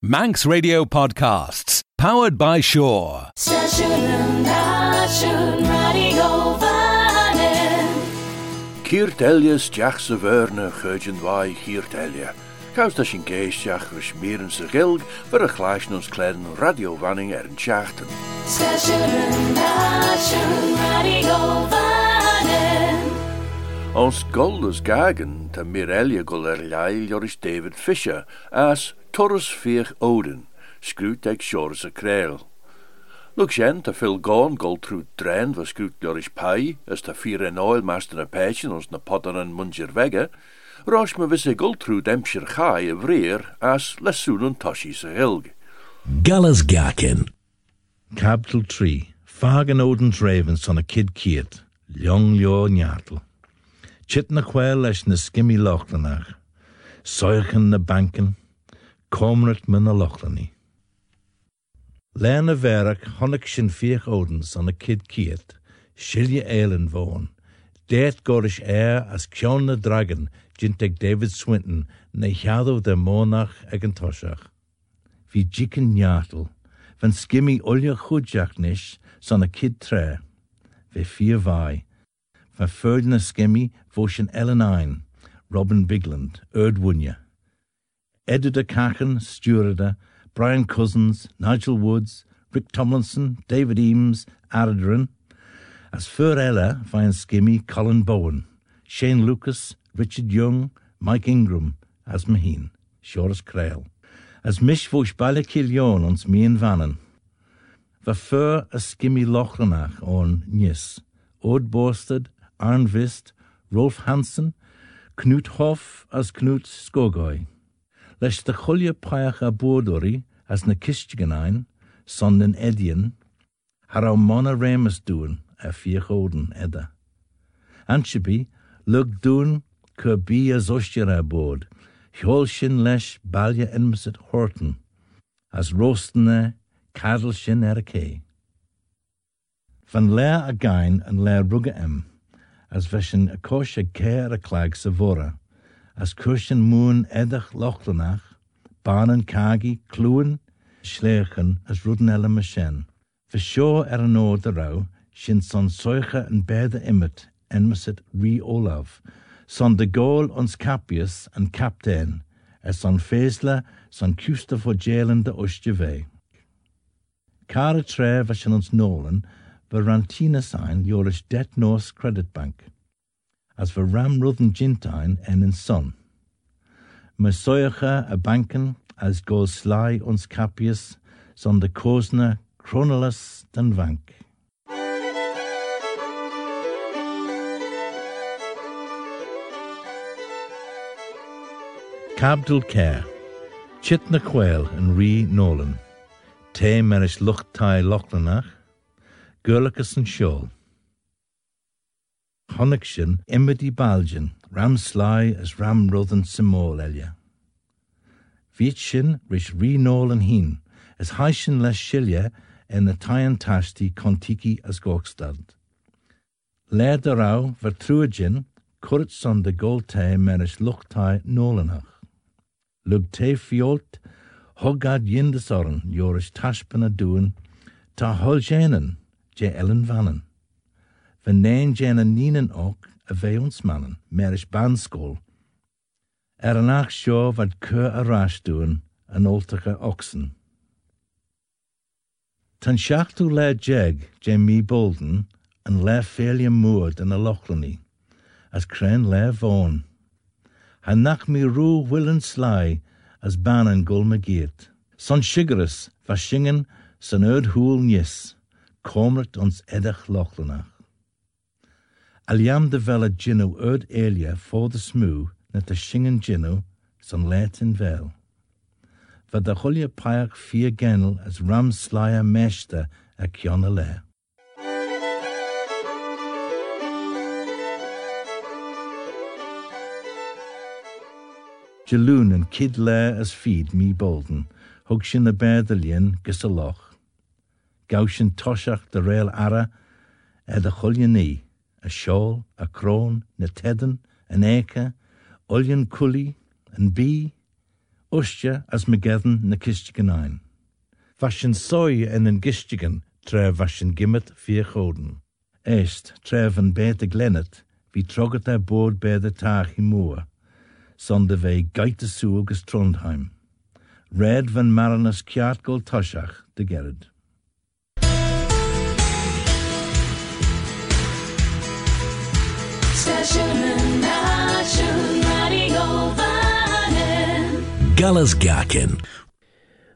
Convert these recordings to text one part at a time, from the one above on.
Manx Radio Podcasts, powered by Shore. Kiert Elias Jack sa verne chuidjin wai Kiert Elia. Kaus da sin géisteach fu smieren sa gilg vir a chláis nos klen radiowanning er an tjachten. Ons goldes gagen ta mir Elia gol er leil Joris David Fisher as Torres Veer Oden, scrút ag shores a kréil. Lug sin ta fil gán gol trú drein was scrút Joris pai as ta fir en oil master na pechen ons na podan an Rosh me chai a vreer as lesún an toshi sa hilg. Gallas Gakin. Capital Tree. Fagan Odin's Ravens son a kid kiet. Ljong lio njartel. Chit na kwel leis na skimmy lochlanach. Soichen na banken. Comrit min na lochlani. Lerne verk honnig a kid kiet. Shilje eilen woon. Deet gorish air as kjon na dragon jinteg David Swinton na chadw de monach ag an toshach. Vi. Van skimmy olja chudjach nish son a kid tre. Ve vier vai. Van ferdna skimmy voshin Ellen ein. Robin Bigland, Erd Wunya. Edida Cachen, Stewardda, Brian Cousins, Nigel Woods, Rick Tomlinson, David Eames, Aradrin, as Fur Ella, Fine Skimmy, Colin Bowen, Shane Lucas, Richard Young, Mike Ingram, as Maheen, Shores Crail, as Mish Vosh Baile Killion ons Mien Vannon, Va Fur a Skimmy Lochlanach on Nis, Ode Borsted, Arn Vist, Rolf Hansen, Knut Hoff as Knut Skogoy, leis de cholle paach a bódóí as na kistigenain, son den Edian, har á mana rémas dúin a fiochóden edda. Ansebi, lug dún cur bí a zostiar a leis bailja enmasit horten, as ar a cé. Van le a gain an le rugga em, as vesin a cos a céir a clag sa vora, as cushin moon edach lochlanach, banen kagi, kluwen, schlechen as ruden elle. Für sure er an oor de son soiche en beide immet, en mesit ri olav, son de gol ons capius en captain, as son feesle, son kuste for jelen de ostjeve. Kare tre vashen ons nolen, ver rantina sein joris det Norse credit bank, as ver ram rudden jintine en in son. Me soiche a banken, as go sly ons capius, son de kosne chronolus den vank. Cabdul care, chit na quail en ri nolan, te merish lucht tai lochlanach, gurlacus en sin immedi baljan, ram sly as ram rothen simol elia. Viet sin rish ri nol en hin, as haishin les shilja en na tayan tashti kontiki as gokstad. Leer de son de golte merish luchtai nolanach. Lug te fiolt, hogad yindesoren, jorish tashpana doen, ta holjanen, je ellen vannen. Veneen jena ninen ook, a veons mannen, banskol, er an ach seo vad cur a ras doen, oltige oxen. Tan seachtú le jeg, je mi bolden, an le félia moord an a lochlani, as cren le von. Ha nach mi rú willen sly, as banan gul me geet. Son sigaras, va singen, san erd nis, komert ons edach lochlanach. Aliam de vela ginu erd elia for the smoo, na te singen ginu, son let in vel. Va cholia paach vier genel as ram slaya meshta a kiona le. Jaloon and kid le as feed me bolden, hug sin na berdalien gis a loch. Gau sin toshach de rail ara, ed a cholia a shawl, a kroon, na tedden, an eke, Oljan Cully, and B, Ustja as megeddon na kistigan ein. Fashion soy en een gistigan tre fashion gimmet vier goden. Eest tre van bete glennet, wie troget er boord bij de taag in sonde vei geite Trondheim. Red van Marinus kjartgol toshach de Gerard. Gullis Gakin.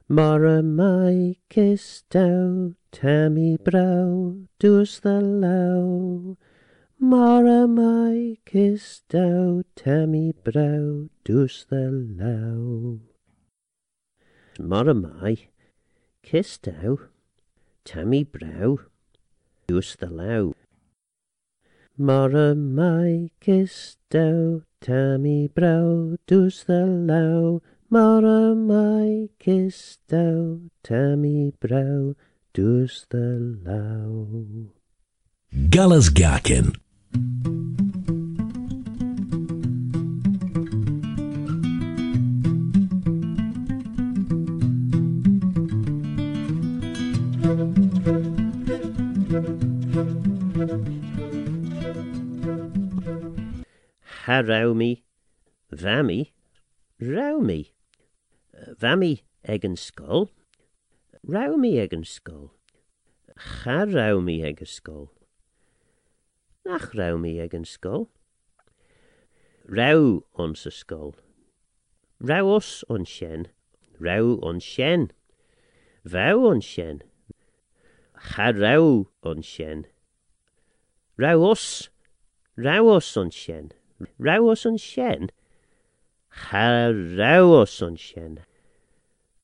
Mara mai kiss dow, Tammy brow, does the low. Mara mai kiss dow, Tammy brow, does the low. Mara mai kiss dow, Tammy brow, does the low. Mara, my kiss, custew, tammy brow, dws ddylaw. Mar y mae custew, tammy brow, dws ddylaw. Galas Gakin. Thank you. Gakin. Haroumi, Vammy, Roumi. Vammy eggen skull, Roumi eggen skull. Charoumi eggen skull. Nach Roumi eggen skull. Rau onze skull. Rauos on shen. Rau on shen. Vau on shen. Charau on shen. Rauos. Rauos on shen. Rauos on shen. Charauos on shen.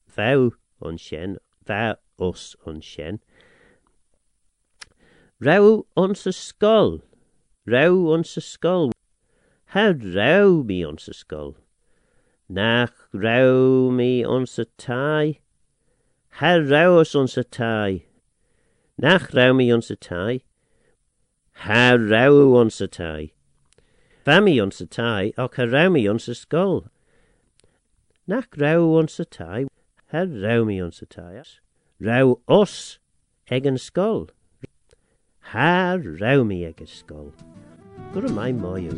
Vau on shen. Vau os on shen. Rau onze skull. Rau onze skull. How rau me onze skull. Nach rau me onze tie. How rau us onze tie. Nach rau me onze tie. How rau onze tie. Vami onze tie, och rau me onze skull. Nach rau onze tie. How rau me onze tie. Rau us egen skull. Ha rau me egen skull. Go to my moyu.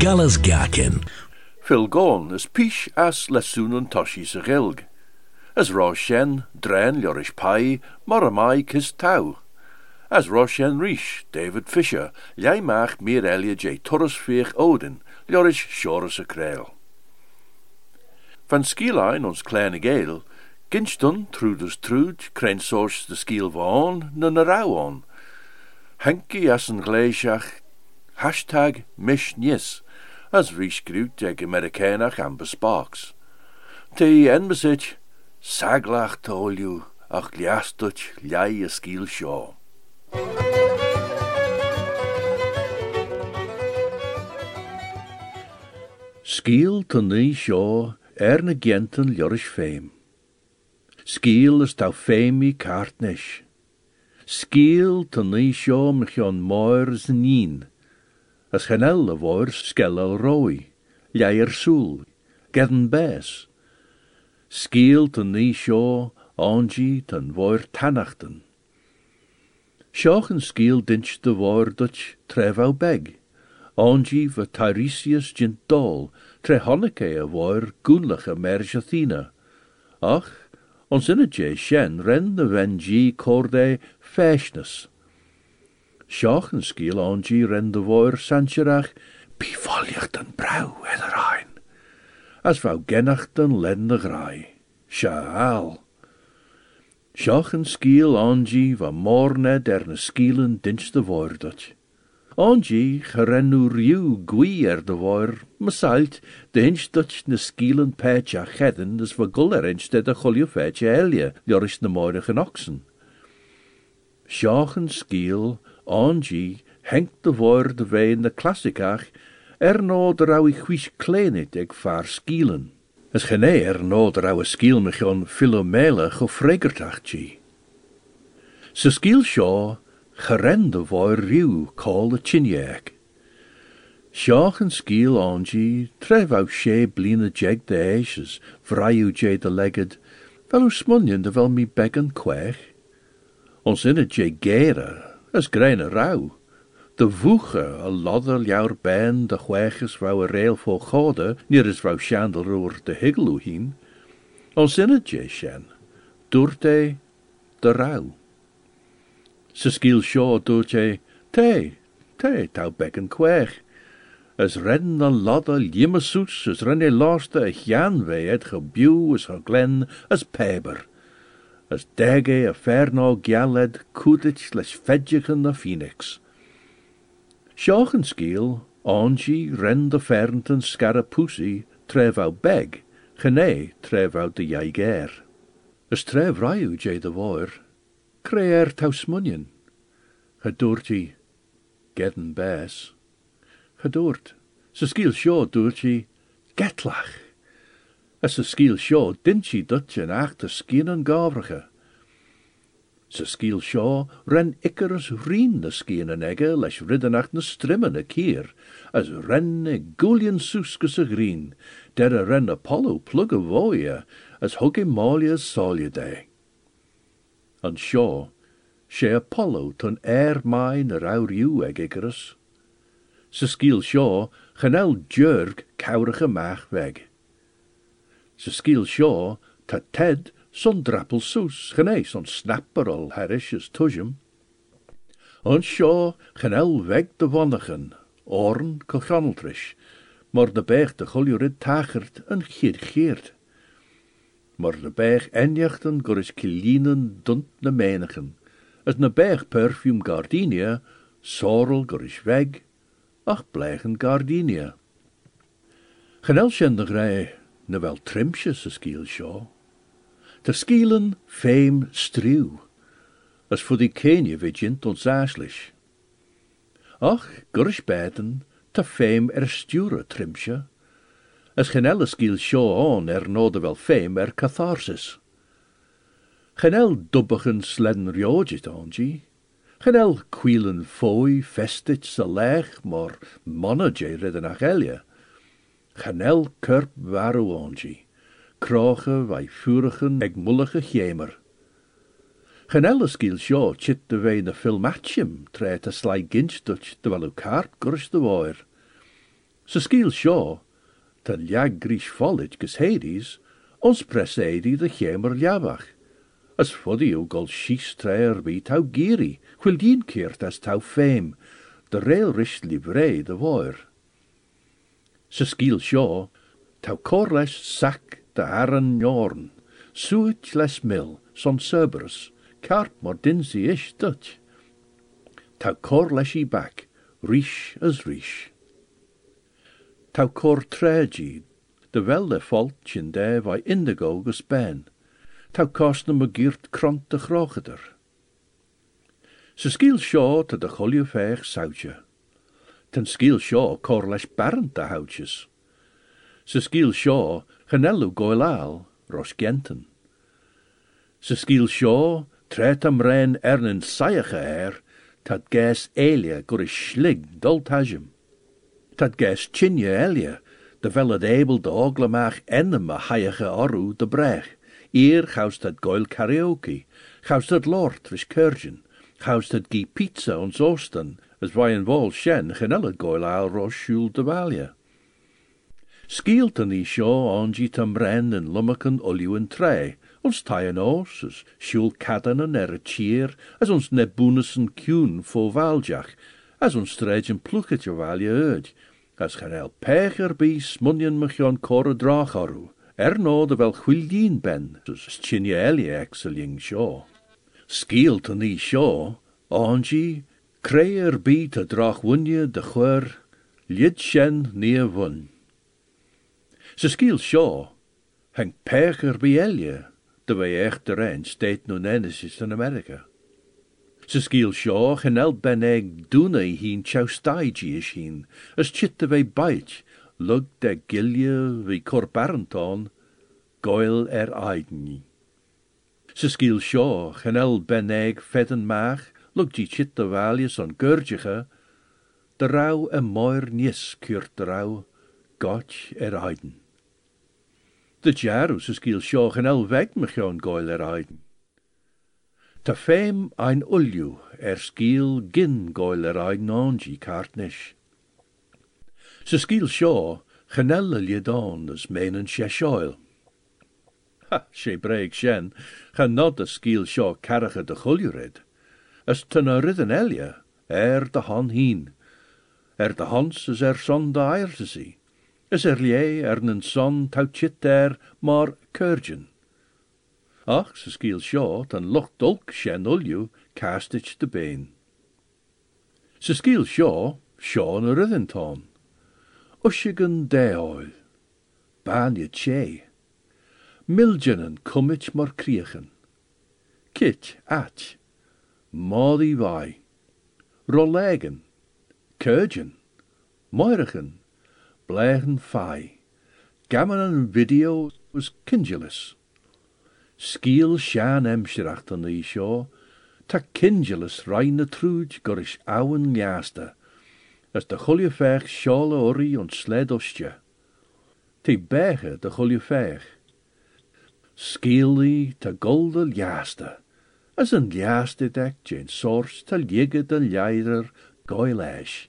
Gullis Gakin. Phil Gorn is pish as lesoon an toshi sa gilg. As Roshen, dren Lorish Pai, Moramai kis tau. As Roshen Rish, David Fisher, maag meer Elia J. Torres veeg Odin, Lorish Shores a Kreil. Van skielein ons kleine geel, ginstun trudus trud, krensors de skiel vaan, na na rauwan. Henki as een gleisach, hashtag as riesgruut ag Amerikanach am besparks. Te en bezit, saglach tolju, ach liastut ljai a skiel shaw. Skiel te nee shaw, er na genten ljorish fame. Skiel is tau fame kaartnish. Skiel nee shaw mechon moers nien. As genel a voor skellel roi, leier soel, gedden bes. Skiel ten nie sjo, angie ten voor tanachten. Sjochen skiel dinch de voor dutch trevau beg. Angie va Tiresias gintol, tre honneke merjathina. Ach, ons innetje shen ren de vengie corde Sjochen skiel angie ren de voor sancherach, bivollicht en brau ederein. As vau gennacht en lendig rai. Sjaal. Sjochen skiel angie va morne der ne skielen dinch de woordot. Angie gerennu riu gwi er de woor, masalt, de hinch dutch ne skielen petje a cheden, dus va guller de chulio petje elje, jorish ne skiel, Angie, hengt de woord wij in de klassikach, er no de rauw chwies kleinit eg vaar skielen. As gene er no der ouwe skiel me gon Philomela go fregertachtji. Sy skiel sio gerende voor riw call de chinjak. Seach an skiel anji, tref au sé blina jeg de eishes, vraiu je de legged, fel u de vel mi began kwech. Ons in je gera, as grein a rauw. De voege, a lodder jouwer ben de chweches vrouw a rail voor gode, nier is vrouw shandel roer de higelu hien. Ons in het je shen, doorte de rauw. Sy skiel sio doet je, te, te, tau began kwech. As redden dan lodder limmersoes, as renne loste a jan we het gebuw her glen, as peber. As dege a ferno gyaled, kudich les fedjichen a phoenix. Sjochen skiel, onji ren de fernten scarapusi, tref au beg, gene tref au de jaiger. As tref raiu je de voor, creer tau smunien. Gedoortje, gedden bes. Gedoort, se skiel sjo doortje, getlach. As se skiel sjo dintje dutje en achter skien en gavrige. Ze skiel sjo ren Icarus rien de skien en egge, les riddenacht na strimmen a kier, as ren e gullian suskus a green, der a ren Apollo plug a as malia solidae. An sjo, sé Apollo ton air mai na rauriu ag Icarus. Ze skiel sjo, genel djurg kaurige maag weg. Ze skiel sjo, ta ted son drappel soes, gene son snapper al herish as tujum. On sjo, genel weg de wonnigen, oren kochaneltrish, maar de berg de goljurid tachert en gier geert. Maar de berg enjachten gor is kilinen dunt na menigen, as na berg perfume gardenia, sorrel gor is weg, ach blijgen gardenia. Genel na wel trimsjes a skiel sjo. Ter skielen fame striw, as voor die kenje vigint ons aaslich. Ach, gurish beten, ta er sture trimsje, as genel a skiel sjo on er node wel fame er catharsis. Genel dubbigen sledden riojit onji, genel kwielen fooi festit sa lech, maar manna je ridden ach. Genel kurp waru onji, wij vurigen eg mullige gemer. Genel skiel sjo chit de wei na filmatchim tret a sly ginch dutch de wel u kaart gurs de woer. Se skiel sjo, ta ljag grish follig gus Hades, ons presedi de gemer ljabach. As foddy u gol schies treer bi tau giri, wil dien keert as tau fame, de rail rish livrei de woer. Se skiel sjo, tau corles sac de arren jorn, suit les mil, son Cerberus, carp mor dinsi ish dutch. Tau cor back, rish as rish. Tau cor tregi, de welde fault in de vai indigo gus ben. Tau me kront de grogeder. Se skiel sjo te de cholje veeg. Ten skiel sjo cor lesh barent de houtjes. Se skiel sjo genelu goilal, ros genten. Se skiel sjo, tret am ren ernen saige er, tad ges elia gur is schlig dol tajum. Tad chinje elia, de vel het able de oglemach ennem a oru de brech. Eer gaust dat goil karaoke, gaust dat lord ris kurgen, gaust pizza ons oosten, as in wol shen genelle goil ros shul de valje. Skielten i sjo ongi tam ren en lummaken oliwen tre, ons taien os, as shul kadanen er a cheer, as ons nebunusen kune fo valjach, as ons stredgen pluketje valje uit, as genel pecher bi smunjen mechion kore dracharu, er no de wel chwildien ben, as elie exeling sjo. Skielten i sjo, ongi, bi te drach wunje de chwer, lid shen nie wun. Ze skiel sjo, heng pecher bi elje, de wij echt de ren steed nu nenesis in Amerika. Ze skiel sjo, genel ben eg dune hien chaustaigi is hien, as chit wij bait, lug de gilje vi korparenton, goil er aiden Sa skiel seo chanel beneg fedden maach, lug di chit de valius on de rauw en moir nies kuurt de rauw, gotch er aiden. De jaru sa skiel seo chanel weg me gewoon goil er fem ein ulju er skiel gin goil er aiden ongi kartnish. Sa skiel seo chanel je dan as menen sheshoil. Ha, sé breig shen, gan not de skiel seo carige de chuljurid. As ten ridden er de han hien. Er de hans is er son de eier te zie. Is er lie er nen son touchit er maar kurgen. Ach, se skiel seo, ten loch dolk shen ulju, castich de been. Se skiel seo, seo na ridden ton. Ushigan. Ban je che. Miljanen kummich mar kriechen. Kit at. Modi vai. Rollegen. Kurgen. Moirigen. Blegen fai. Gammon video was kingelis. Skiel shan emschracht an die show. Ta kingelis rein na truj gorish awen jaasta. As de chulje sjale ori und sled ostje. Te berge de chulje Skeely ta golde liaste, as een liaste dek jane source ta liege de leider goilash,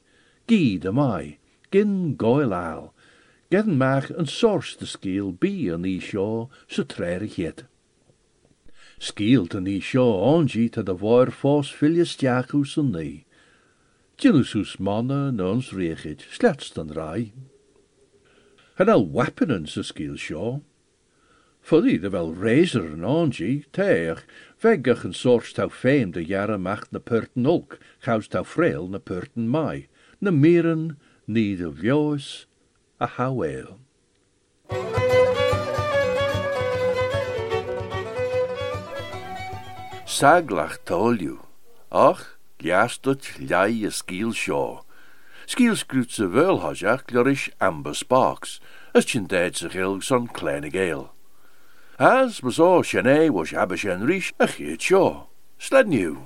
gie de mai, gin goil al, gen mach een de skeel bi an die shaw se trerig het. Skiel ten die shaw ongi ta de voor fos filius stiachus en nee. Genus manne nons reegit, slets dan rai. En al wappenen se skiel shaw, Fyddi de wel razor en ongi, teach, een soort tau de jaren macht na purten olk, chaus tau frail na purten mai, na mieren, ni de vjoos, a haweel. Saglach tolju, ach, liastut ljai a skiel shaw. Skiel skruut ze wel hajach amber sparks, as chin dead zich il son kleine gale. As was ó sinné was habe sin ríis a. Sled new.